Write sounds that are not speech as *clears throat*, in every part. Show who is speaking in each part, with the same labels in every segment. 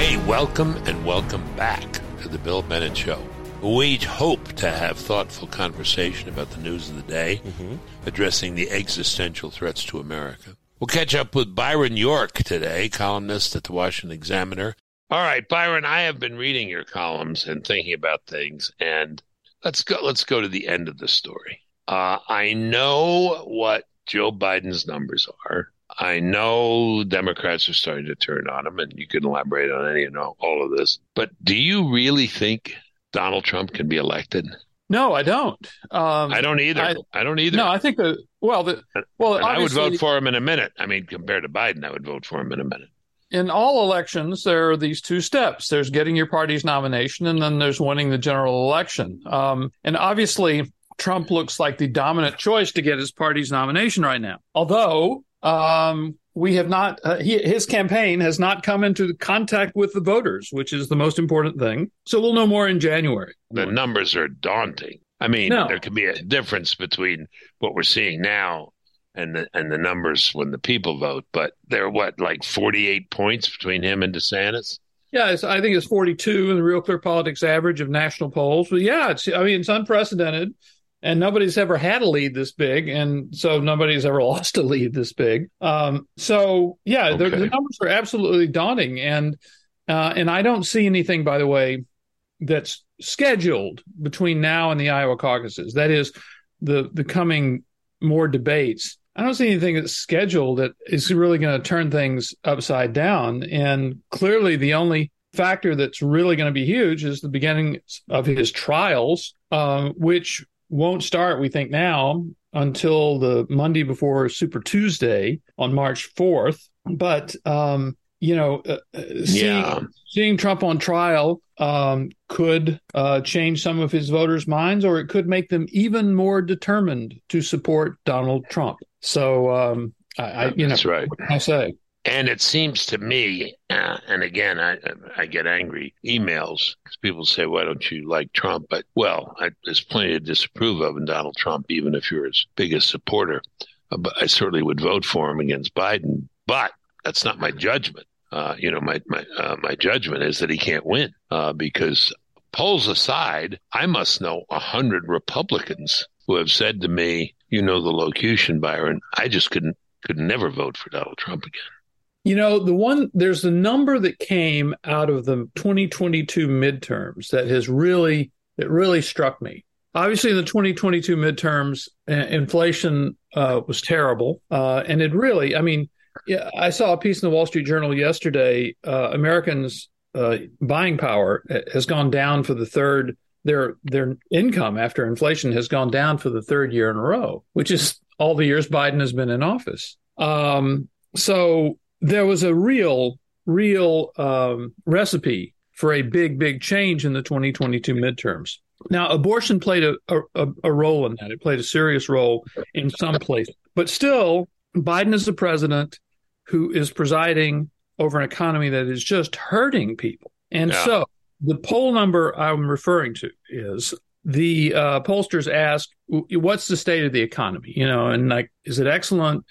Speaker 1: Hey, welcome and welcome back to the Bill Bennett Show. We hope to have thoughtful conversation about the news of the day, mm-hmm. addressing the existential threats to America. We'll catch up with Byron York today, columnist at the Washington Examiner. All right, Byron, I have been reading your columns and thinking about things, and let's go. Let's go to the end of the story. Uh, I know what Joe Biden's numbers are. I know Democrats are starting to turn on him, and you can elaborate on any and all, all of this. But do you really think Donald Trump can be elected?
Speaker 2: No, I don't.
Speaker 1: Um, I don't either. I, I, don't either.
Speaker 2: No, I think the well, the well,
Speaker 1: I would vote for him in a minute. I mean, compared to Biden, I would vote for him in a minute.
Speaker 2: In all elections, there are these two steps. There's getting your party's nomination, and then there's winning the general election. Um, and obviously, Trump looks like the dominant choice to get his party's nomination right now. Although um, we have not, uh, he, his campaign has not come into contact with the voters, which is the most important thing. So we'll know more in January.
Speaker 1: The numbers are daunting. I mean, no. there could be a difference between what we're seeing now and the and the numbers when the people vote, but they're what like forty eight points between him and DeSantis.
Speaker 2: Yeah, I think it's forty two in the Real Clear Politics average of national polls. But yeah, it's I mean it's unprecedented and nobody's ever had a lead this big, and so nobody's ever *laughs* lost a lead this big. Um, so yeah, okay. the, the, numbers are absolutely daunting, and uh, and I don't see anything, by the way, that's scheduled between now and the Iowa caucuses. That is the the coming more debates. I don't see anything that's scheduled that is really going to turn things upside down. And clearly, the only factor that's really going to be huge is the beginning of his trials, um, which won't start, we think now, until the Monday before Super Tuesday on March 4th. But, um, you know, uh, uh, seeing, yeah. seeing Trump on trial um, could uh, change some of his voters' minds, or it could make them even more determined to support Donald Trump. So, um, I, I, you
Speaker 1: That's
Speaker 2: know,
Speaker 1: right.
Speaker 2: what can I say?
Speaker 1: And it seems to me, uh, and again, I I get angry emails because people say, "Why don't you like Trump?" But well, I, there's plenty to disapprove of in Donald Trump, even if you're his biggest supporter. Uh, but I certainly would vote for him against Biden. But that's not my judgment. Uh, you know, my my uh, my judgment is that he can't win uh, because polls aside, I must know a hundred Republicans who have said to me, "You know the locution, Byron. I just couldn't could never vote for Donald Trump again."
Speaker 2: You know, the one there's a number that came out of the 2022 midterms that has really that really struck me. Obviously, in the 2022 midterms, inflation uh, was terrible, uh, and it really, I mean, yeah, I saw a piece in the Wall Street Journal yesterday. Uh, Americans' uh, buying power has gone down for the third. Their their income after inflation has gone down for the third year in a row, which is all the years Biden has been in office. Um, so there was a real, real um, recipe for a big, big change in the 2022 midterms. Now, abortion played a, a, a role in that. It played a serious role in some places. But still, Biden is the president who is presiding over an economy that is just hurting people. And yeah. so the poll number I'm referring to is the uh, pollsters asked, what's the state of the economy? You know, and like, is it excellent?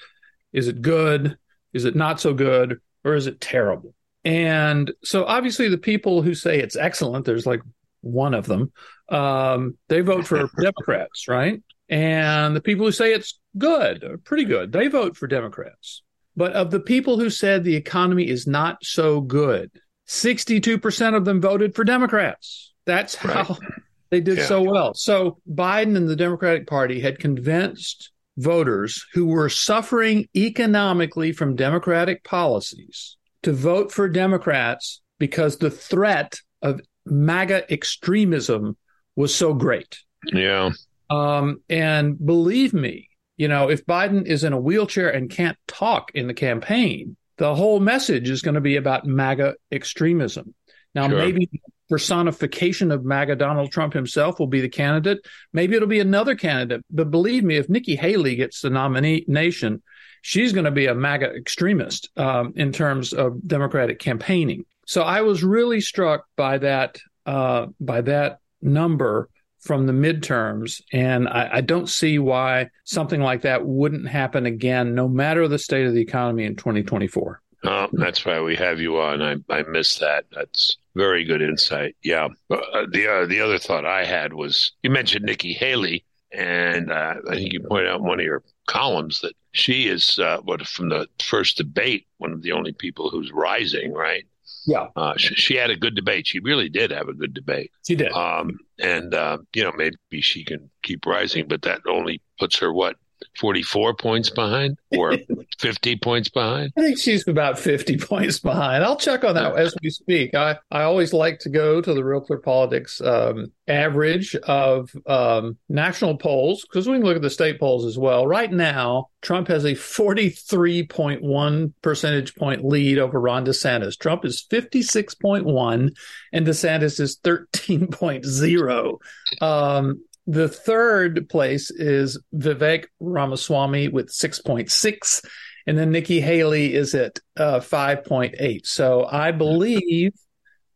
Speaker 2: Is it good? Is it not so good or is it terrible? And so obviously the people who say it's excellent, there's like one of them, um, they vote for *laughs* Democrats, right? And the people who say it's good or pretty good, they vote for Democrats. But of the people who said the economy is not so good, 62% of them voted for Democrats. That's how right. *laughs* they did yeah. so well. So Biden and the Democratic Party had convinced voters who were suffering economically from Democratic policies to vote for Democrats because the threat of MAGA extremism was so great.
Speaker 1: Yeah.
Speaker 2: Um, and believe me, you know, if Biden is in a wheelchair and can't talk in the campaign, the whole message is going to be about MAGA extremism. Now, sure. maybe personification of MAGA Donald Trump himself will be the candidate. Maybe it'll be another candidate. But believe me, if Nikki Haley gets the nomination, she's going to be a MAGA extremist um, in terms of Democratic campaigning. So I was really struck by that uh, by that number from the midterms, and I, I don't see why something like that wouldn't happen again, no matter the state of the economy in 2024.
Speaker 1: Oh, that's why we have you on. I I missed that. That's very good insight. Yeah. Uh, the uh, the other thought I had was you mentioned Nikki Haley, and uh, I think you pointed out in one of your columns that she is uh, what from the first debate one of the only people who's rising, right?
Speaker 2: Yeah.
Speaker 1: Uh, she, she, had a good debate. She really did have a good debate.
Speaker 2: She did.
Speaker 1: Um, and uh, you know maybe she can keep rising, but that only puts her what 44 points behind or *laughs* 50 points behind?
Speaker 2: I think she's about 50 *laughs* points behind. I'll check on that as we speak. I, I always like to go to the Real Clear Politics um, average of um, national polls because we can look at the state polls as well. Right now, Trump has a 43.1 percentage point lead over Ron DeSantis. Trump is 56.1 and DeSantis is 13.0. Um, the third place is Vivek Ramaswamy with 6.6, and then Nikki Haley is at uh, 5.8. So I believe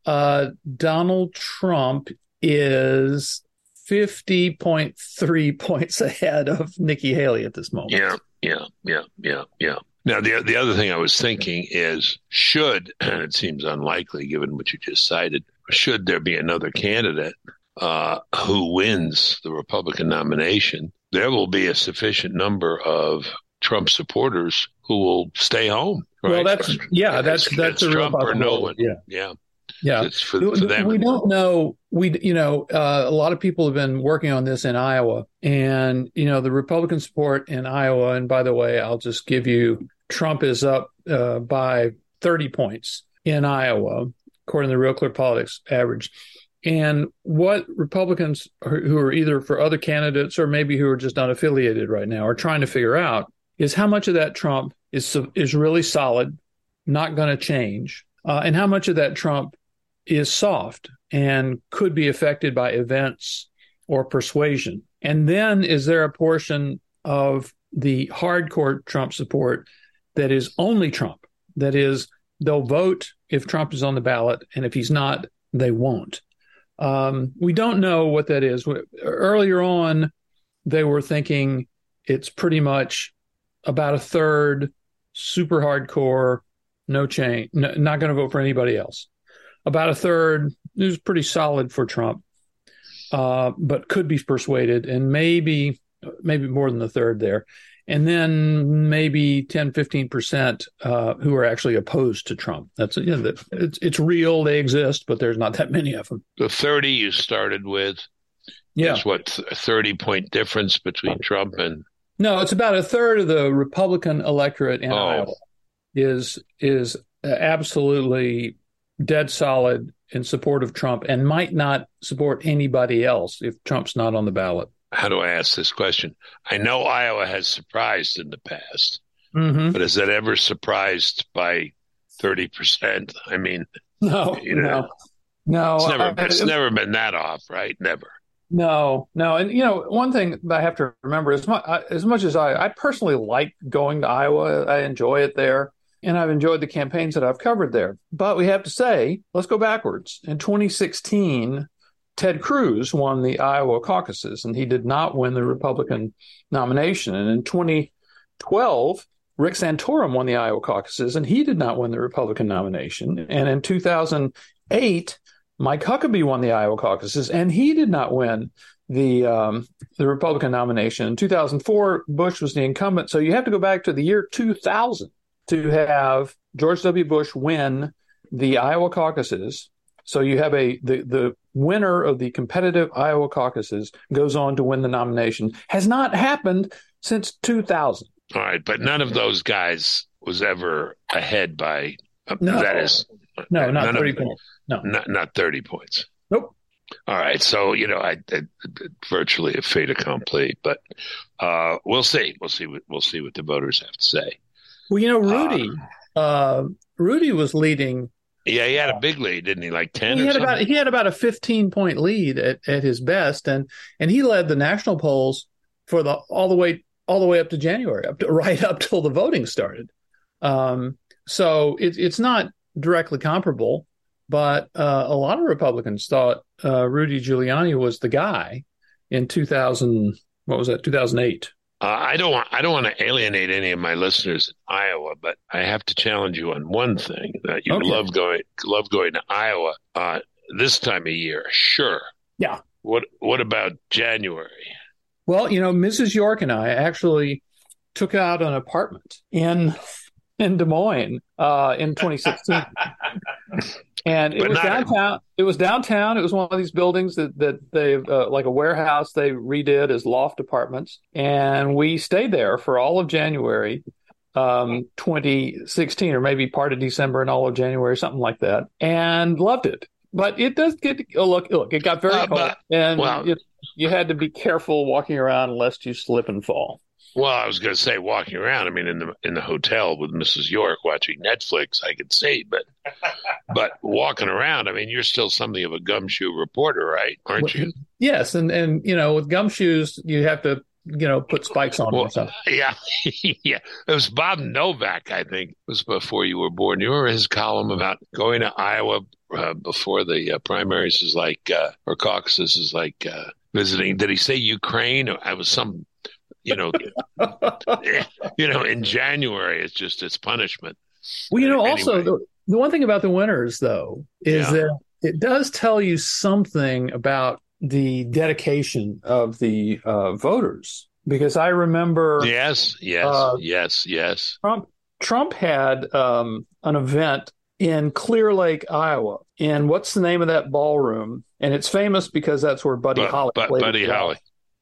Speaker 2: uh, Donald Trump is 50.3 points ahead of Nikki Haley at this moment.
Speaker 1: Yeah, yeah, yeah, yeah, yeah. Now, the the other thing I was thinking is, should and *clears throat* it seems unlikely given what you just cited, should there be another candidate uh, who wins the Republican nomination, there will be a sufficient number of Trump supporters who will stay home. Right?
Speaker 2: Well, that's yeah, that's it's, that's
Speaker 1: it's a Trump or no one.
Speaker 2: Yeah,
Speaker 1: yeah.
Speaker 2: Yeah, for, for them. we don't know. We, you know, uh, a lot of people have been working on this in Iowa, and you know, the Republican support in Iowa. And by the way, I'll just give you: Trump is up uh, by 30 points in Iowa, according to the Real Clear Politics average. And what Republicans who are either for other candidates or maybe who are just not affiliated right now are trying to figure out is how much of that Trump is is really solid, not going to change, uh, and how much of that Trump is soft and could be affected by events or persuasion. And then is there a portion of the hardcore Trump support that is only Trump? That is, they'll vote if Trump is on the ballot, and if he's not, they won't. Um, we don't know what that is. Earlier on, they were thinking it's pretty much about a third super hardcore, no change, no, not going to vote for anybody else. About a third is pretty solid for Trump, uh, but could be persuaded, and maybe maybe more than the third there and then maybe 10 15% uh, who are actually opposed to trump. That's you know, it's, it's real they exist but there's not that many of them.
Speaker 1: The 30 you started with yeah. is what 30 point difference between trump and?
Speaker 2: No it's about a third of the republican electorate in oh. iowa is is absolutely dead solid in support of trump and might not support anybody else if trump's not on the ballot
Speaker 1: how do I ask this question? I know Iowa has surprised in the past, mm-hmm. but has that ever surprised by 30%? I mean, *laughs*
Speaker 2: no, you know, no,
Speaker 1: no. It's never, it's never been that off, right? Never.
Speaker 2: No, no, and you know one thing that I have to remember as much as much as I, I personally like going to Iowa, I enjoy it there, and I've enjoyed the campaigns that I've covered there. But we have to say, let's go backwards. In 2016, Ted Cruz won the Iowa caucuses, and he did not win the Republican nomination. And in 2012, Rick Santorum won the Iowa caucuses, and he did not win the Republican nomination. And in 2008, Mike Huckabee won the Iowa caucuses, and he did not win the um, the Republican nomination. In 2004, Bush was the incumbent. So you have to go back to the year 2000 to have George W. Bush win the Iowa caucuses. So you have a the the winner of the competitive Iowa caucuses goes on to win the nomination has not happened since 2000.
Speaker 1: All right, but none of those guys was ever ahead by uh, no. that is
Speaker 2: no, not 30 of, points. No.
Speaker 1: Not not 30 points.
Speaker 2: Nope.
Speaker 1: All right, so you know, I, I virtually a fait accompli, but uh, we'll see. We'll see what we'll see what the voters have to say.
Speaker 2: Well, you know, Rudy, uh, uh, Rudy was leading
Speaker 1: yeah, he had a big lead, didn't he? Like ten.
Speaker 2: He
Speaker 1: had
Speaker 2: something? about he had about a fifteen point lead at, at his best, and and he led the national polls for the all the way all the way up to January, up to *laughs* right up till the voting started. Um, so it, it's not directly comparable, but uh, a lot of Republicans thought uh, Rudy Giuliani was the guy in two thousand. What was that? Two thousand eight.
Speaker 1: Uh, I don't want I don't want to alienate any of my listeners in Iowa, but I have to challenge you on one thing that you
Speaker 2: Okay.
Speaker 1: love going love going to Iowa uh, this time of year. Sure.
Speaker 2: Yeah.
Speaker 1: What What about January?
Speaker 2: Well, you know, Mrs. York and I actually took out an apartment in in Des Moines uh, in 2016, *laughs* and it
Speaker 1: But
Speaker 2: was downtown. It was downtown. It was one of these buildings that that they uh, like a warehouse they redid as loft apartments, and we stayed there for all of January. Um, 2016, or maybe part of December and all of January, something like that, and loved it. But it does get oh, look, look, it got very
Speaker 1: Uh,
Speaker 2: cold,
Speaker 1: but-
Speaker 2: and it, you had to be careful walking around lest you slip and fall.
Speaker 1: Well, I was going to say walking around. I mean, in the in the hotel with Mrs. York watching Netflix, I could see, but *laughs* but walking around, I mean, you're still something of a gumshoe reporter, right? Aren't you?
Speaker 2: Yes, and and you know, with gumshoes, you have to you know put spikes on them
Speaker 1: Well,
Speaker 2: or something. *laughs*
Speaker 1: yeah, *laughs* yeah. It was Bob Novak, I think, it was before you were born. You remember his column about going to Iowa uh, before the uh, primaries is like, uh, or caucuses is like uh, visiting. Did he say Ukraine? Or I was some, you know, *laughs* you know, in January, it's just it's punishment.
Speaker 2: Well, you know,
Speaker 1: Anyway.
Speaker 2: also the, the one thing about the winters though is
Speaker 1: Yeah.
Speaker 2: that it does tell you something about the dedication of the uh, voters because I remember
Speaker 1: Yes, yes,
Speaker 2: Uh,
Speaker 1: yes, yes.
Speaker 2: Trump Trump had um, an event in Clear Lake, Iowa. And what's the name of that ballroom? And it's famous because that's where Buddy
Speaker 1: Bu-
Speaker 2: Holly
Speaker 1: Bu-
Speaker 2: played
Speaker 1: Buddy Holly.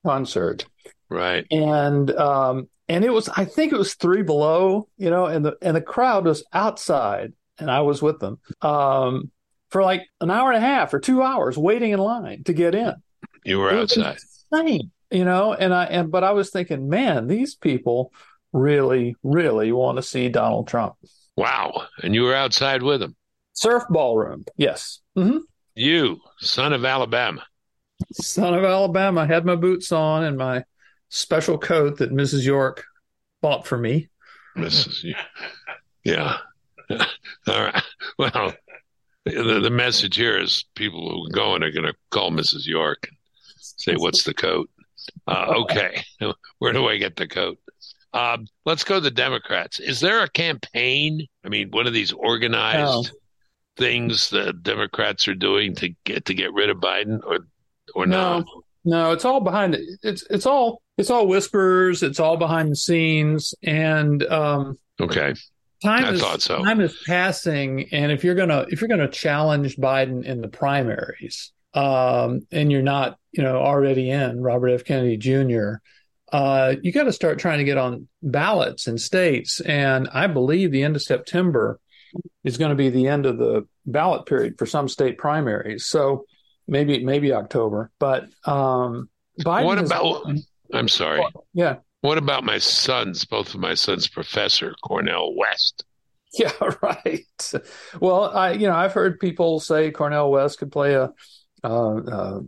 Speaker 2: concert.
Speaker 1: Right.
Speaker 2: and um and it was i think it was three below you know and the and the crowd was outside and i was with them um for like an hour and a half or two hours waiting in line to get in
Speaker 1: You were outside.
Speaker 2: insane, you know and i and but i was thinking man these people really really want to see donald trump
Speaker 1: Wow. And you were outside with him.
Speaker 2: surf ballroom yes hmm
Speaker 1: You, son of Alabama.
Speaker 2: son of alabama I had my boots on and my special coat that mrs york bought for me
Speaker 1: Mrs. Yeah. *laughs* All right. Well, the, the message here is people who are going are going to call Mrs. York and say, What's the coat? Uh, okay. *laughs* Where do I get the coat? Um, let's go to the Democrats. Is there a campaign? I mean, one of these organized things the Democrats are doing to get to get rid of Biden or or
Speaker 2: No.
Speaker 1: not?
Speaker 2: No, it's all behind it. It's it's all it's all whispers. It's all behind the scenes, and um,
Speaker 1: Okay.
Speaker 2: time
Speaker 1: I
Speaker 2: is
Speaker 1: thought so.
Speaker 2: time is passing. And if you're gonna if you're gonna challenge Biden in the primaries, um, and you're not you know already in Robert F. Kennedy Jr., uh, you got to start trying to get on ballots in states. And I believe the end of September is going to be the end of the ballot period for some state primaries. So maybe maybe October, but um, Biden.
Speaker 1: What about- I'm sorry.
Speaker 2: Yeah,
Speaker 1: What about my sons? Both of my sons, Professor Cornel West. *laughs*
Speaker 2: yeah, right. Well, I you know I've heard people say Cornel West could play a uh, uh,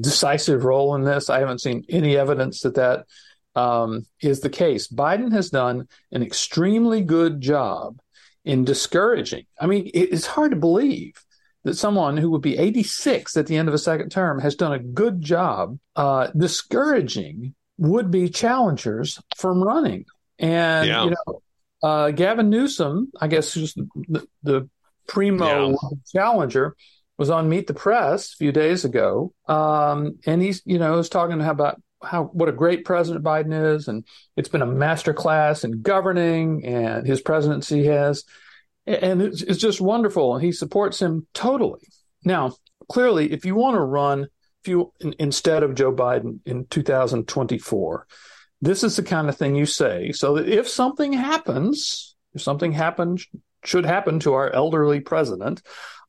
Speaker 2: decisive role in this. I haven't seen any evidence that that um, is the case. Biden has done an extremely good job in discouraging. I mean, it, it's hard to believe that someone who would be 86 at the end of a second term has done a good job uh, discouraging would-be challengers from running. And
Speaker 1: Yeah.
Speaker 2: you know, uh, Gavin Newsom, I guess, who's the, the primo
Speaker 1: Yeah.
Speaker 2: challenger, was on Meet the Press a few days ago, um, and he's you know was talking about how what a great president Biden is, and it's been a master class in governing, and his presidency has, and it's, it's just wonderful, and he supports him totally. Now, clearly, if you want to run, if you in, instead of Joe Biden in 2024, this is the kind of thing you say, so that if something happens, if something happens, should happen to our elderly president,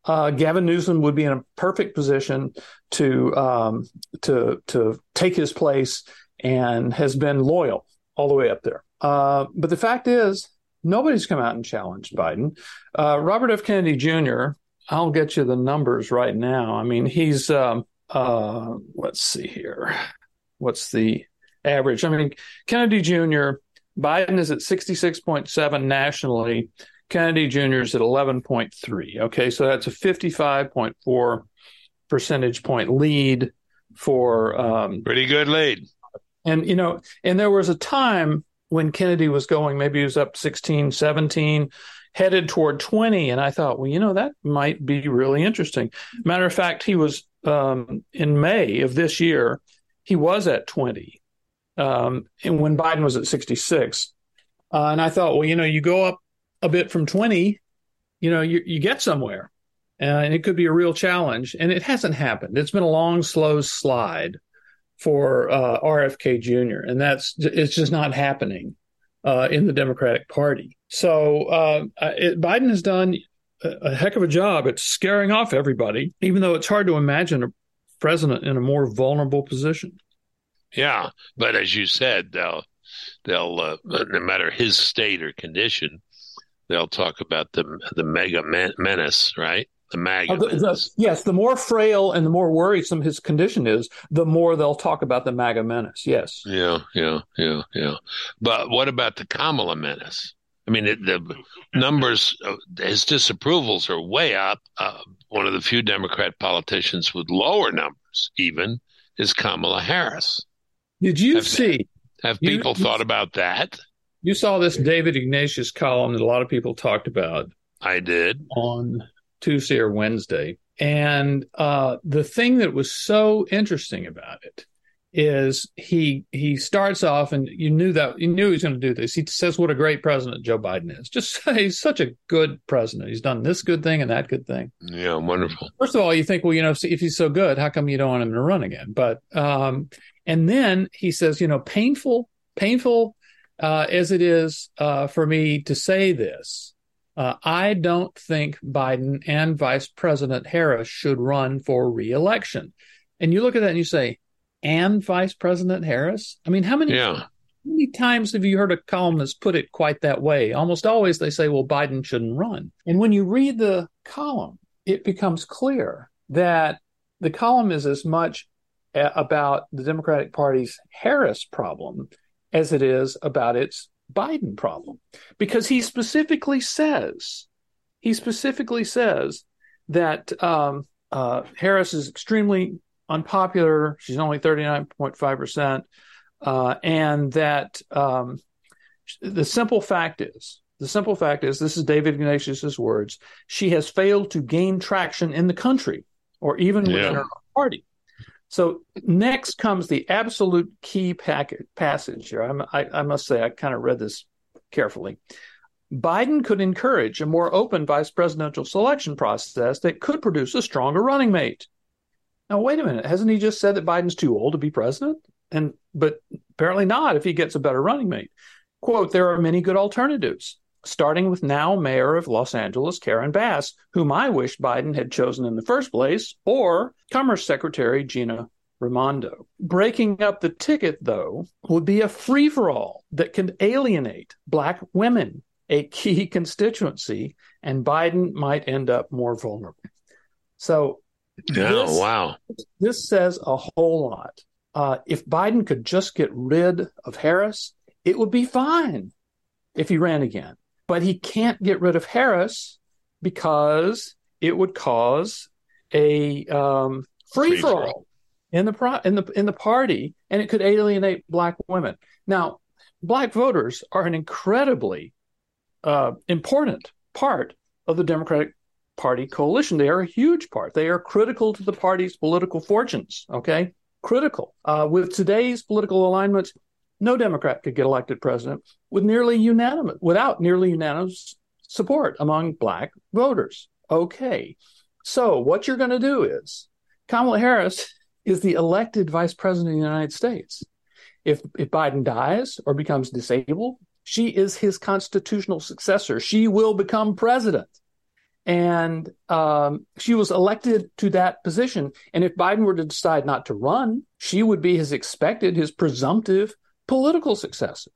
Speaker 2: uh, Gavin Newsom would be in a perfect position to um, to to take his place and has been loyal all the way up there. Uh, but the fact is, nobody's come out and challenged Biden. Uh, Robert F. Kennedy Jr. I'll get you the numbers right now. I mean, he's um, uh, let's see here. What's the average? I mean, Kennedy Jr. Biden is at sixty six point seven nationally. Kennedy Jr. is at 11.3. Okay, so that's a 55.4 percentage point lead for um,
Speaker 1: Pretty good lead.
Speaker 2: And, you know, and there was a time when Kennedy was going, maybe he was up 16, 17, headed toward 20. And I thought, well, you know, that might be really interesting. Matter of fact, he was um, in May of this year, he was at 20. Um, and when Biden was at 66. Uh, and I thought, well, you know, you go up a bit from 20, you know, you, you get somewhere. Uh, and it could be a real challenge. And it hasn't happened. It's been a long, slow slide for uh, RFK Jr., and that's it's just not happening uh, in the Democratic Party. So uh, it, Biden has done a, a heck of a job at scaring off everybody, even though it's hard to imagine a president in a more vulnerable position.
Speaker 1: Yeah, but as you said, they'll they'll uh, no matter his state or condition, they'll talk about the the MAGA menace, right? The MAGA.
Speaker 2: the, the, yes, the more frail and the more worrisome his condition is, the more they'll talk about the MAGA menace. Yes.
Speaker 1: Yeah, yeah, yeah, yeah. But what about the Kamala menace? I mean, it, the numbers, his disapprovals are way up. Uh, one of the few Democrat politicians with lower numbers, even, is Kamala Harris.
Speaker 2: Did you have, see?
Speaker 1: Have people you, thought about that?
Speaker 2: You saw this David Ignatius column that a lot of people talked about.
Speaker 1: I did.
Speaker 2: On Tuesday or Wednesday. And uh, the thing that was so interesting about it is he he starts off and you knew that you knew he was going to do this. He says what a great president Joe Biden is. Just *laughs* he's such a good president. He's done this good thing and that good thing.
Speaker 1: Yeah, wonderful.
Speaker 2: First of all, you think, well, you know, if, he's so good, how come you don't want him to run again? But um, and then he says, you know, painful, painful uh, as it is uh, for me to say this, uh, I don't think Biden and Vice President Harris should run for reelection. And you look at that and you say, and Vice President Harris? I mean, how many, yeah. how many times have you heard a columnist put it quite that way? Almost always they say, well, Biden shouldn't run. And when you read the column, it becomes clear that the column is as much about the Democratic Party's Harris problem as it is about its Biden problem because he specifically says he specifically says that um, uh, Harris is extremely unpopular. She's only thirty nine point five percent, uh, and that um, the simple fact is the simple fact is this is David Ignatius's words. She has failed to gain traction in the country or even yeah. within her party. So next comes the absolute key packet, passage here. I, I must say, I kind of read this carefully. Biden could encourage a more open vice presidential selection process that could produce a stronger running mate. Now, wait a minute. Hasn't he just said that Biden's too old to be president? And but apparently not if he gets a better running mate. Quote, there are many good alternatives, starting with now mayor of Los Angeles, Karen Bass, whom I wish Biden had chosen in the first place, or Commerce Secretary Gina Raimondo. Breaking up the ticket, though, would be a free for all that could alienate Black women, a key *laughs* constituency, and Biden might end up more vulnerable. So,
Speaker 1: oh, this, wow.
Speaker 2: This says a whole lot. Uh, if Biden could just get rid of Harris, it would be fine if he ran again. But he can't get rid of Harris because it would cause a um, free for all in the pro- in the in the party, and it could alienate black women. Now, black voters are an incredibly uh, important part of the Democratic Party coalition. They are a huge part. They are critical to the party's political fortunes. Okay, critical. Uh, with today's political alignments, no Democrat could get elected president with nearly unanimous without nearly unanimous support among black voters. Okay, so what you're going to do is Kamala Harris is the elected vice president of the United States. If, if Biden dies or becomes disabled, she is his constitutional successor. She will become president. And um, she was elected to that position. And if Biden were to decide not to run, she would be his expected, his presumptive political successor.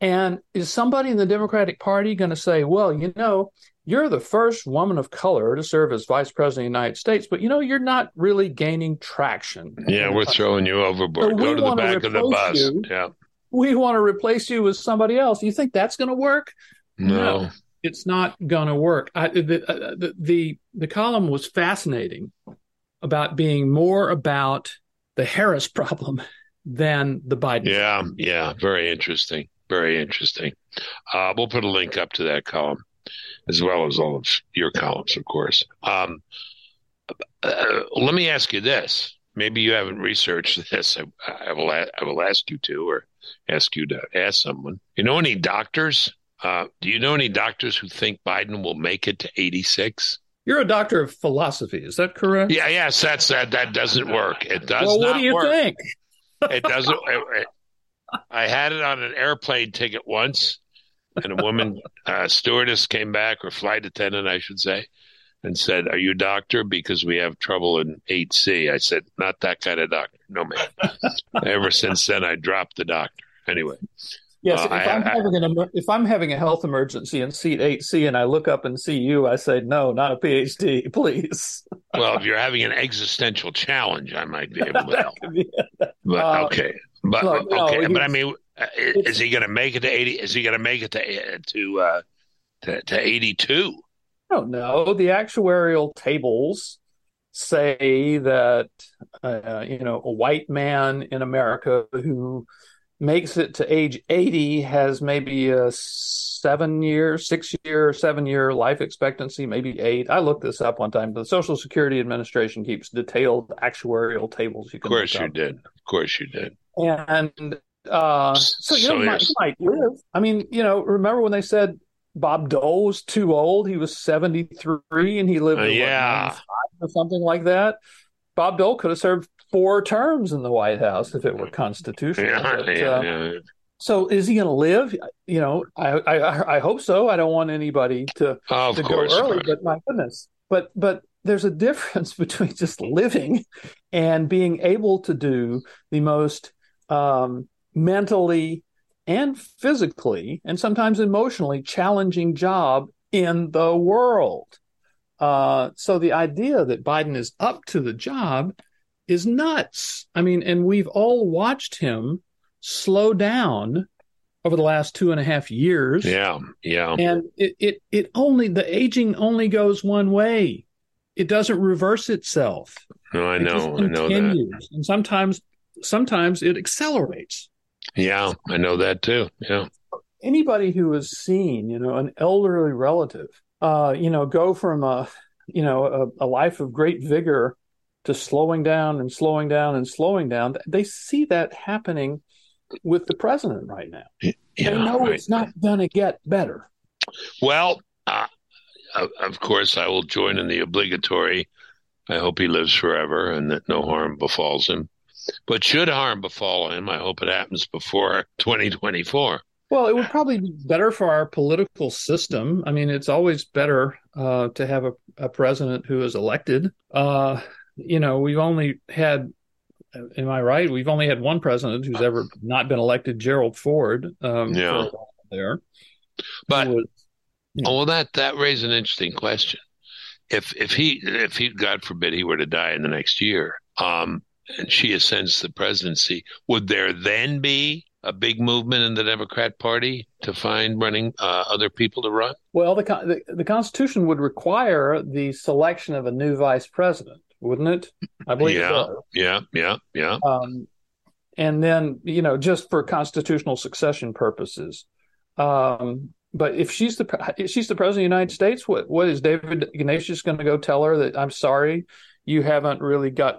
Speaker 2: And is somebody in the Democratic Party going to say, well, you know, you're the first woman of color to serve as vice president of the United States, but you know, you're not really gaining traction.
Speaker 1: Yeah, we're throwing you overboard. So Go to the back of the bus. You. Yeah.
Speaker 2: We want to replace you with somebody else. You think that's going to work?
Speaker 1: No. no.
Speaker 2: it's not going to work. I, the, uh, the, the, the column was fascinating about being more about the Harris *laughs* problem than the Biden.
Speaker 1: Yeah, yeah, very interesting. Very interesting. Uh, we'll put a link up to that column, as well as all of your columns, of course. Um, uh, let me ask you this. Maybe you haven't researched this. I, I will. I will ask you to, or ask you to ask someone. You know any doctors? Uh, do you know any doctors who think Biden will make it to 86?
Speaker 2: You're a doctor of philosophy, is that correct?
Speaker 1: Yeah, yes, that's that. That doesn't work. It does.
Speaker 2: Well, what do you
Speaker 1: work.
Speaker 2: think?
Speaker 1: It doesn't. It, it, I had it on an airplane ticket once, and a woman *laughs* uh, stewardess came back, or flight attendant, I should say, and said, "Are you a doctor? Because we have trouble in 8C." I said, "Not that kind of doctor, no man." *laughs* Ever since then, I dropped the doctor. Anyway,
Speaker 2: Yes,
Speaker 1: Uh,
Speaker 2: if,
Speaker 1: I-
Speaker 2: am having an, if I'm having a health emergency in seat 8C and I look up and see you, I say, no, not a PhD, *laughs* please.
Speaker 1: well, if you're having an existential challenge, I might be able to *laughs* help. But
Speaker 2: Uh,
Speaker 1: okay, but
Speaker 2: look, no,
Speaker 1: okay, but I mean, uh, is he going to make it to 80? Is he going to make it to to uh, to, to 82?
Speaker 2: I don't know. The actuarial tables say that, uh, you know, a white man in America who makes it to age 80 has maybe a seven year, six year, seven year life expectancy, maybe eight. I looked this up one time. The Social Security Administration keeps detailed actuarial tables. You can
Speaker 1: Of
Speaker 2: course
Speaker 1: you did. Of course you did.
Speaker 2: And uh, so, you
Speaker 1: So
Speaker 2: know, he might, might live. I mean, you know, remember when they said Bob Dole was too old? He was 73 and he lived
Speaker 1: Uh, yeah.
Speaker 2: or something like that. Bob Dole could have served four terms in the White House if it were constitutional.
Speaker 1: Yeah,
Speaker 2: but,
Speaker 1: yeah,
Speaker 2: uh,
Speaker 1: yeah.
Speaker 2: So is he going to live? You know, I, I I hope so. I don't want anybody to
Speaker 1: of
Speaker 2: to go early, but my goodness. But but there's a difference *laughs* between just living and being able to do the most um, mentally and physically and sometimes emotionally challenging job in the world. Uh, so the idea that Biden is up to the job is nuts. I mean, and we've all watched him slow down over the last two and a half years.
Speaker 1: Yeah, yeah.
Speaker 2: And it, it, it only, the aging only goes one way. It doesn't reverse itself.
Speaker 1: No, I
Speaker 2: It just
Speaker 1: know. I know that.
Speaker 2: continues. And sometimes, sometimes it accelerates.
Speaker 1: Yeah, I know that too. Yeah.
Speaker 2: Anybody who has seen, you know, an elderly relative, uh, you know, go from a, you know, a, a life of great vigor to slowing down and slowing down and slowing down, they see that happening with the president right now.
Speaker 1: Yeah,
Speaker 2: they know
Speaker 1: right.
Speaker 2: it's not going to get better.
Speaker 1: Well, uh, of, course, I will join in the obligatory. I hope he lives forever and that no harm befalls him. But should harm befall him, I hope it happens before *laughs* 2024.
Speaker 2: Well, it would probably be better for our political system. I mean, it's always better uh, to have a, a president who is elected. Uh, you know, we've only had, am I right? We've only had one president who's ever not been elected, Gerald Ford. Um,
Speaker 1: Yeah.
Speaker 2: for a while there.
Speaker 1: But
Speaker 2: was-
Speaker 1: oh, well, that that raises an interesting question. If if he if he God forbid he were to die in the next year, um, and she ascends the presidency, would there then be a big movement in the Democrat Party to find running uh, other people to run?
Speaker 2: well, the, the the Constitution would require the selection of a new vice president, wouldn't it? I believe
Speaker 1: Yeah.
Speaker 2: does.
Speaker 1: Yeah, yeah, yeah.
Speaker 2: um, and then you know just for constitutional succession purposes. Um, but if she's the if she's the president of the United States, what what is David Ignatius going to go tell her that I'm sorry, you haven't really got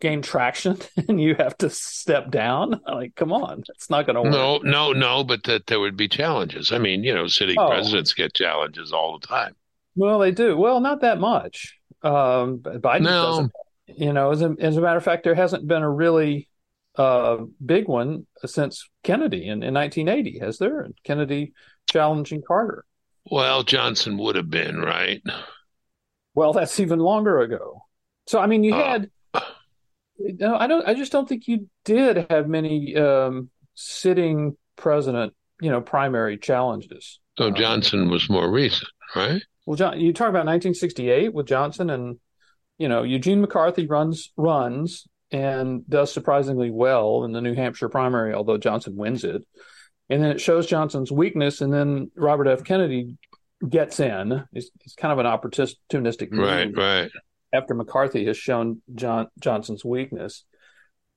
Speaker 2: gained traction *laughs* and you have to step down? *laughs* Like, come on, it's not going to work.
Speaker 1: No, no, no, but that there would be challenges. I mean, you know, sitting
Speaker 2: Oh.
Speaker 1: presidents get challenges all the time.
Speaker 2: Well, they do. Well, not that much. Um, Biden
Speaker 1: No.
Speaker 2: doesn't. You know, as a, as a matter of fact, there hasn't been a really uh, big one since Kennedy in, in 1980, has there? Kennedy challenging Carter.
Speaker 1: Well, Johnson would have been, right?
Speaker 2: Well, that's even longer ago. So, I mean, you
Speaker 1: Uh.
Speaker 2: had. No, I don't. I just don't think you did have many um, sitting president, you know, primary challenges.
Speaker 1: So Johnson was more recent, right?
Speaker 2: Well, John, you talk about 1968 with Johnson, and you know Eugene McCarthy runs runs and does surprisingly well in the New Hampshire primary, although Johnson wins it. And then it shows Johnson's weakness, and then Robert F. Kennedy gets in. It's, it's kind of an opportunistic move
Speaker 1: Right, right.
Speaker 2: after McCarthy has shown John Johnson's weakness.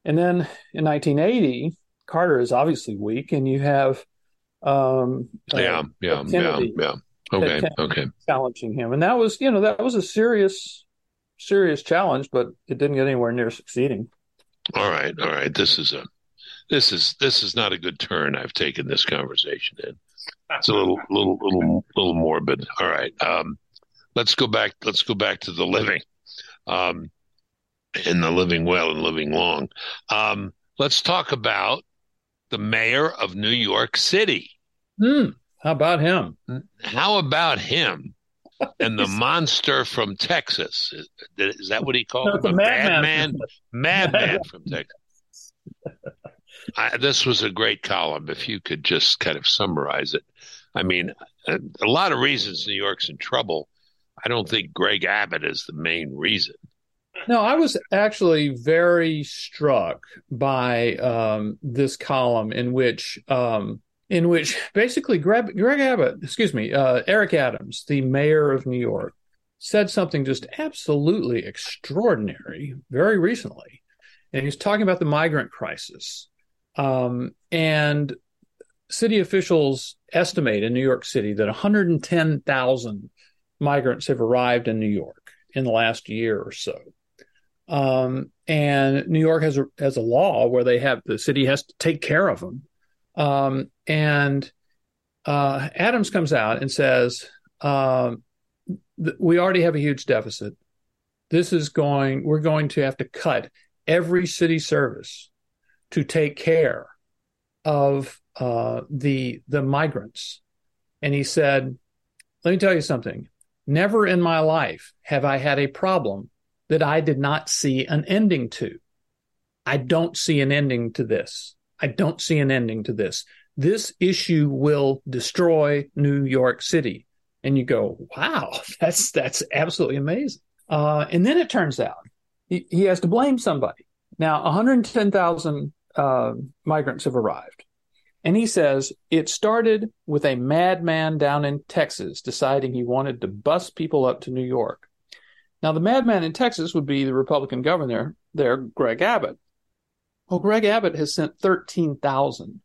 Speaker 2: And then in 1980, Carter is obviously weak, and you have um,
Speaker 1: yeah, uh, yeah, Kennedy yeah, yeah. Okay, *laughs* okay.
Speaker 2: Challenging him, and that was you know that was a serious, serious challenge, but it didn't get anywhere near succeeding.
Speaker 1: All right, all right. This is a this is this is not a good turn I've taken this conversation in. It's a little little little little morbid. All right. Um, let's go back let's go back to the living. Um, and the living well and living long. Um, let's talk about the mayor of New York City.
Speaker 2: Hmm. How about him?
Speaker 1: How about him? And the *laughs* monster from Texas. Is, is that what he called no,
Speaker 2: him?
Speaker 1: Madman? Madman *laughs* from Texas. I, this was a great column. If you could just kind of summarize it. I mean, a, a lot of reasons New York's in trouble. I don't think Greg Abbott is the main reason.
Speaker 2: No, I was actually very struck by um, this column in which, um, in which basically Greg, Greg Abbott, excuse me, uh, Eric Adams, the mayor of New York, said something just absolutely extraordinary very recently, and he's talking about the migrant crisis, um, and city officials estimate in New York City that 110,000 migrants have arrived in New York in the last year or so. Um, and New York has a has a law where they have the city has to take care of them. Um, and uh, Adams comes out and says, um, th- "We already have a huge deficit. This is going. We're going to have to cut every city service to take care of uh, the the migrants." And he said, "Let me tell you something. Never in my life have I had a problem that I did not see an ending to. I don't see an ending to this. I don't see an ending to this. This issue will destroy New York City. And you go, wow, *laughs* that's that's absolutely amazing. Uh, and then it turns out he, he, has to blame somebody. Now, 110,000 uh, migrants have arrived. And he says it started with a madman down in Texas deciding he wanted to bus people up to New York. Now, the madman in Texas would be the Republican governor there, Greg Abbott. Well, Greg Abbott has sent 13,000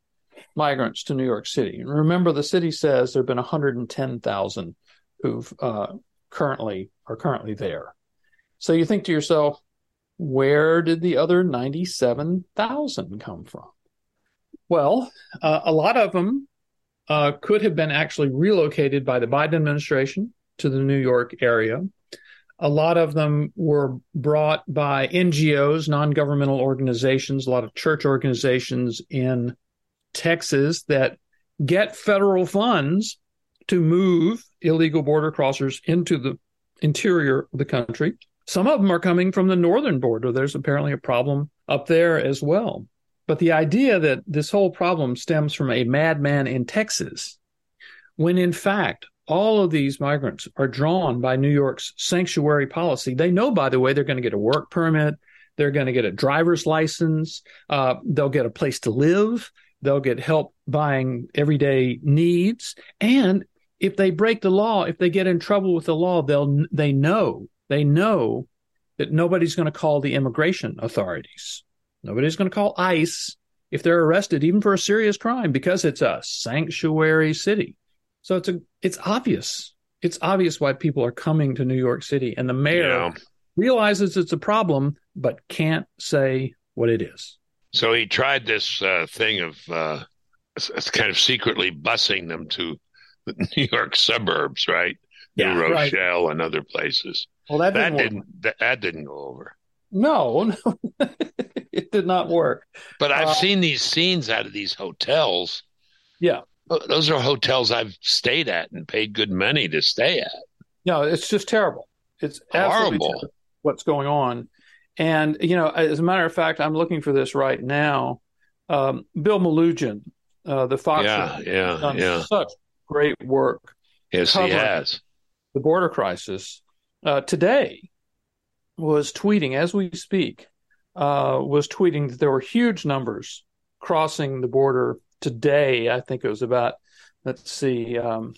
Speaker 2: migrants to New York City. And remember, the city says there have been 110,000 who've uh, currently are currently there. So you think to yourself, where did the other 97,000 come from? Well, uh, a lot of them uh, could have been actually relocated by the Biden administration to the New York area. A lot of them were brought by NGOs, non governmental organizations, a lot of church organizations in Texas that get federal funds to move illegal border crossers into the interior of the country. Some of them are coming from the northern border. There's apparently a problem up there as well. But the idea that this whole problem stems from a madman in Texas, when in fact all of these migrants are drawn by New York's sanctuary policy. They know, by the way, they're going to get a work permit, they're going to get a driver's license, uh, they'll get a place to live, they'll get help buying everyday needs, and if they break the law, if they get in trouble with the law, they'll they know they know that nobody's going to call the immigration authorities. Nobody's going to call ICE if they're arrested, even for a serious crime, because it's a sanctuary city. So it's a it's obvious. It's obvious why people are coming to New York City, and the mayor yeah. realizes it's a problem, but can't say what it is.
Speaker 1: So he tried this uh, thing of uh, kind of secretly busing them to the *laughs* New York suburbs, right? Yeah, New Rochelle right. and other places.
Speaker 2: Well, that didn't,
Speaker 1: that didn't that, that, didn't go over.
Speaker 2: No, *laughs* no, it did not work.
Speaker 1: But I've uh, seen these scenes out of these hotels.
Speaker 2: Yeah,
Speaker 1: those are hotels I've stayed at and paid good money to stay at.
Speaker 2: No, it's just terrible. It's horrible what's going on. And, you know, as a matter of fact, I'm looking for this right now. Um, Bill Melugin, uh, the Fox,
Speaker 1: yeah, yeah, done yeah.
Speaker 2: such great work.
Speaker 1: Yes, he has.
Speaker 2: The border crisis. Uh, today was tweeting as we speak, uh, was tweeting that there were huge numbers crossing the border today, I think it was about, let's see, um,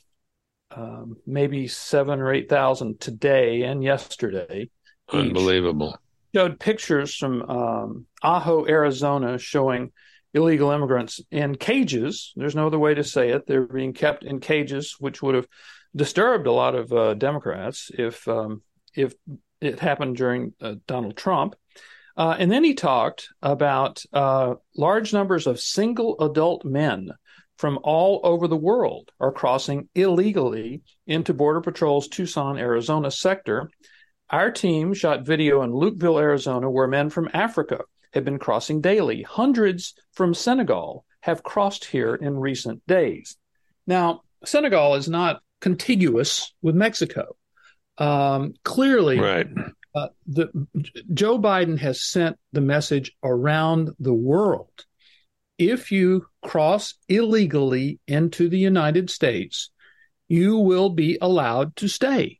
Speaker 2: um, maybe seven or 8,000 today and yesterday.
Speaker 1: Unbelievable.
Speaker 2: showed pictures from um, Ajo, Arizona, showing illegal immigrants in cages. There's no other way to say it. They're being kept in cages, which would have disturbed a lot of uh, Democrats if um, if it happened during uh, Donald Trump. Uh, and then he talked about uh, large numbers of single adult men from all over the world are crossing illegally into Border Patrol's Tucson, Arizona sector. Our team shot video in Lukeville, Arizona, where men from Africa have been crossing daily. Hundreds from Senegal have crossed here in recent days. Now, Senegal is not contiguous with Mexico. Um, clearly,
Speaker 1: right.
Speaker 2: Uh, the, Joe Biden has sent the message around the world. If you cross illegally into the United States, you will be allowed to stay.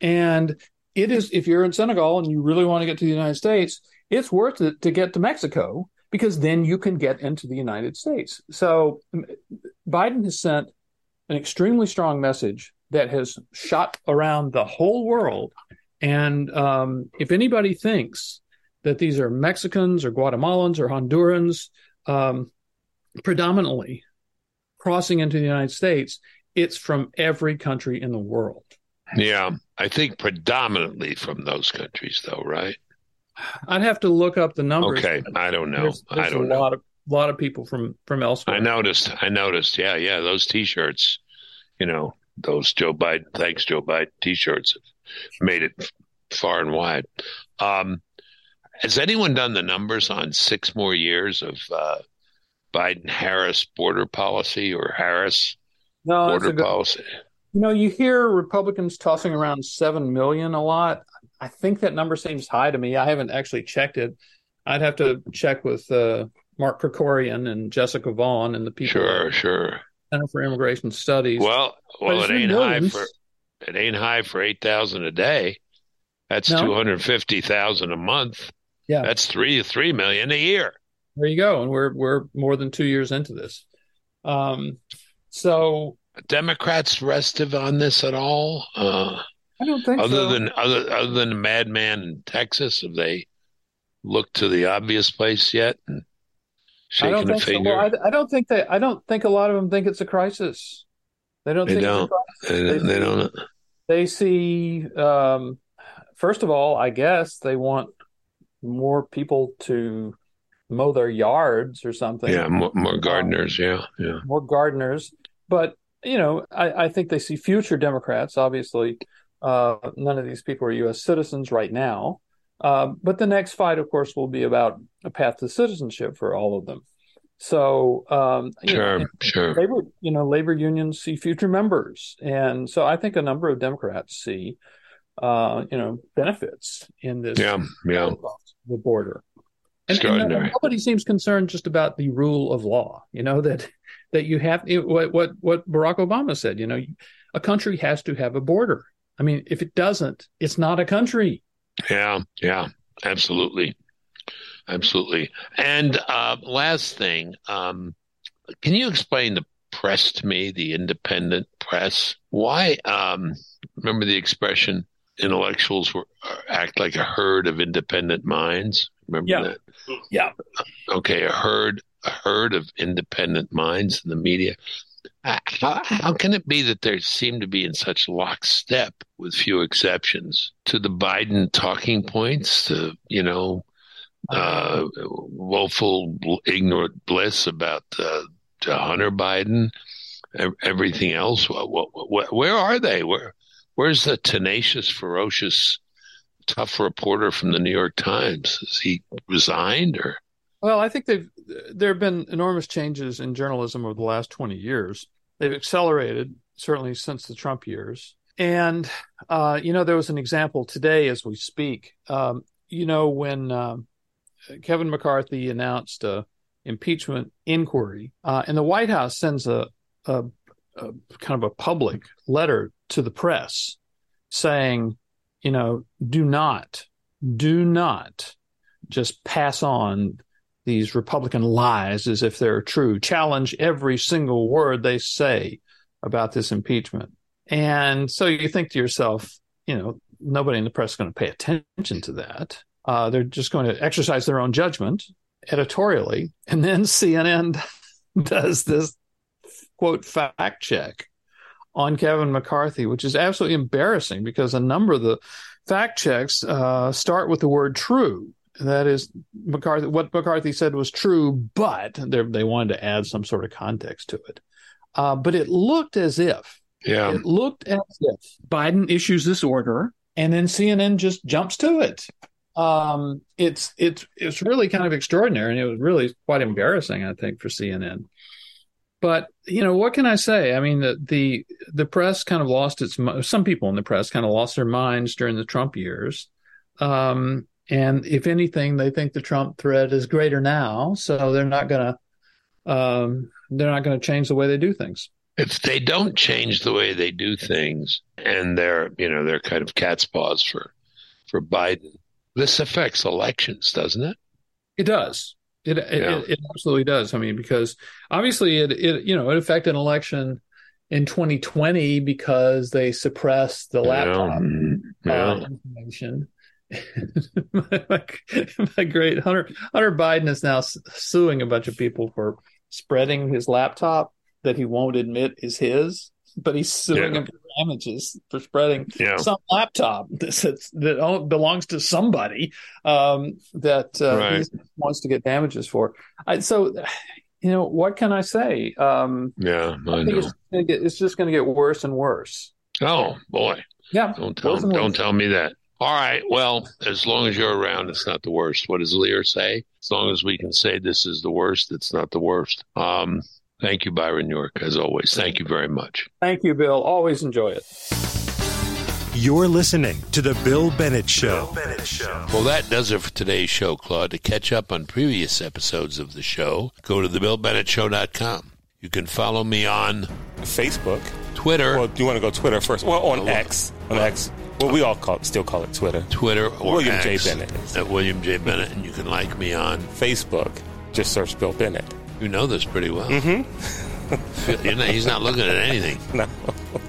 Speaker 2: And it is, if you're in Senegal and you really want to get to the United States, it's worth it to get to Mexico because then you can get into the United States. So Biden has sent an extremely strong message that has shot around the whole world. And um, if anybody thinks that these are Mexicans or Guatemalans or Hondurans, um, predominantly crossing into the United States, it's from every country in the world.
Speaker 1: Yeah, I think predominantly from those countries, though, right?
Speaker 2: I'd have to look up the numbers.
Speaker 1: Okay, I don't know.
Speaker 2: There's, there's
Speaker 1: I don't
Speaker 2: a
Speaker 1: know.
Speaker 2: lot of lot of people from from elsewhere.
Speaker 1: I noticed. I noticed. Yeah, yeah. Those T-shirts, you know, those Joe Biden, thanks Joe Biden T-shirts have made it far and wide. Um, has anyone done the numbers on six more years of uh, Biden Harris border policy or Harris
Speaker 2: no,
Speaker 1: border
Speaker 2: good,
Speaker 1: policy?
Speaker 2: You know, you hear Republicans tossing around seven million a lot. I think that number seems high to me. I haven't actually checked it. I'd have to check with uh, Mark Krikorian and Jessica Vaughan and the people.
Speaker 1: Sure, sure.
Speaker 2: Center for Immigration Studies.
Speaker 1: Well, well, it ain't high for it ain't high for eight thousand a day. That's no. two hundred fifty thousand a month.
Speaker 2: Yeah,
Speaker 1: that's three three million a year.
Speaker 2: There you go, and we're we're more than two years into this. Um, so
Speaker 1: Democrats restive on this at all? Uh,
Speaker 2: I don't think
Speaker 1: other
Speaker 2: so.
Speaker 1: than other other than the madman in Texas, have they looked to the obvious place yet? And shaking
Speaker 2: I don't think
Speaker 1: finger.
Speaker 2: so. Well, I, I, don't think they. I don't think a lot of them think it's a crisis. They don't
Speaker 1: They
Speaker 2: think
Speaker 1: don't.
Speaker 2: It's a
Speaker 1: They,
Speaker 2: crisis.
Speaker 1: they don't.
Speaker 2: They see. Um, first of all, I guess they want more people to mow their yards or something.
Speaker 1: Yeah, more, more gardeners. Yeah, yeah.
Speaker 2: more gardeners. But you know, I, I think they see future Democrats. Obviously, uh, none of these people are U.S. citizens right now. Uh, but the next fight, of course, will be about a path to citizenship for all of them. So, um, you
Speaker 1: Sure,
Speaker 2: know,
Speaker 1: sure.
Speaker 2: labor, you know, labor unions see future members, and so I think a number of Democrats see, uh, you know, benefits in this.
Speaker 1: Yeah, yeah.
Speaker 2: the border. And, and nobody seems concerned just about the rule of law. You know *laughs* that that you have it, what what what Barack Obama said. You know, a country has to have a border. I mean, if it doesn't, it's not a country.
Speaker 1: Yeah, yeah, absolutely, absolutely. And uh, last thing, um, can you explain the press to me, the independent press? Why? Um, remember the expression "intellectuals were, act like a herd of independent minds." Remember
Speaker 2: Yeah.
Speaker 1: that?
Speaker 2: Yeah.
Speaker 1: Okay, a herd, a herd of independent minds in the media. Uh, How, how can it be that they seem to be in such lockstep, with few exceptions, to the Biden talking points, you know, uh, woeful, ignorant bliss about uh, Hunter Biden, everything else? What, what, what, where are they? Where, where's the tenacious, ferocious, tough reporter from the New York Times? Has he resigned or?
Speaker 2: Well, I think they've there have been enormous changes in journalism over the last twenty years. They've accelerated certainly since the Trump years. And uh, you know, there was an example today as we speak. Um, you know, when um, Kevin McCarthy announced a impeachment inquiry, uh, and the White House sends a, a, a kind of a public letter to the press saying, you know, do not, do not just pass on these Republican lies as if they're true. Challenge every single word they say about this impeachment. And so you think to yourself, you know, nobody in the press is going to pay attention to that. Uh, they're just going to exercise their own judgment editorially. And then *laughs* CNN does this quote fact check on Kevin McCarthy, which is absolutely embarrassing because a number of the fact checks uh, start with the word true. That is McCarthy. What McCarthy said was true, but they wanted to add some sort of context to it. Uh, but it looked as if,
Speaker 1: yeah,
Speaker 2: it looked as if Biden issues this order, and then CNN just jumps to it. Um, it's it's it's really kind of extraordinary, and it was really quite embarrassing, I think, for CNN. But you know, what can I say? I mean, the the the press kind of lost its. Some people in the press kind of lost their minds during the Trump years, um, and if anything, they think the Trump threat is greater now, so they're not going to um, they're not going to change the way they do things.
Speaker 1: If they don't change the way they do things, and they're you know they're kind of cat's paws for for Biden, this affects elections, doesn't it?
Speaker 2: It does. It, yeah. it, it absolutely does. I mean, because obviously it it you know it affected an election in 2020 because they suppressed the laptop yeah. Uh, information. *laughs* my, my, great Hunter Hunter Biden is now suing a bunch of people for spreading his laptop that he won't admit is his, but he's suing yeah. for damages for spreading yeah. some laptop *laughs* that that belongs to somebody um, that uh, right. he wants to get damages for. I, so, you know, what can I say? Um,
Speaker 1: yeah, I,
Speaker 2: I think it's, get, it's, just going to get worse and worse.
Speaker 1: Oh boy!
Speaker 2: Yeah,
Speaker 1: don't tell don't tell me that. All right. Well, as long as you're around, it's not the worst. What does Lear say? As long as we can say this is the worst, it's not the worst. Um, Thank you, Byron York, as always. Thank you very much.
Speaker 2: Thank you, Bill. Always enjoy it.
Speaker 3: You're listening to The Bill Bennett Show. Bill Bennett
Speaker 1: Show. Well, that does it for today's show, Claude. To catch up on previous episodes of the show, go to thebillbennettshow.com. You can follow me on
Speaker 4: Facebook,
Speaker 1: Twitter.
Speaker 4: Well, do you want to go Twitter first? Well, on X. On X. Well, we all call it, still call it Twitter.
Speaker 1: Twitter or
Speaker 4: William J. Bennett.
Speaker 1: At William J. Bennett. And you can like me on
Speaker 4: Facebook. Just search Bill Bennett.
Speaker 1: You know this pretty well.
Speaker 4: Mm-hmm.
Speaker 1: not, he's not looking at anything. *laughs*
Speaker 4: No.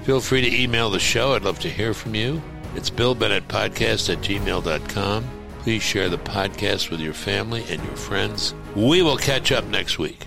Speaker 1: Feel free to email the show. I'd love to hear from you. It's Bill Bennett Podcast at gmail.com. Please share the podcast with your family and your friends. We will catch up next week.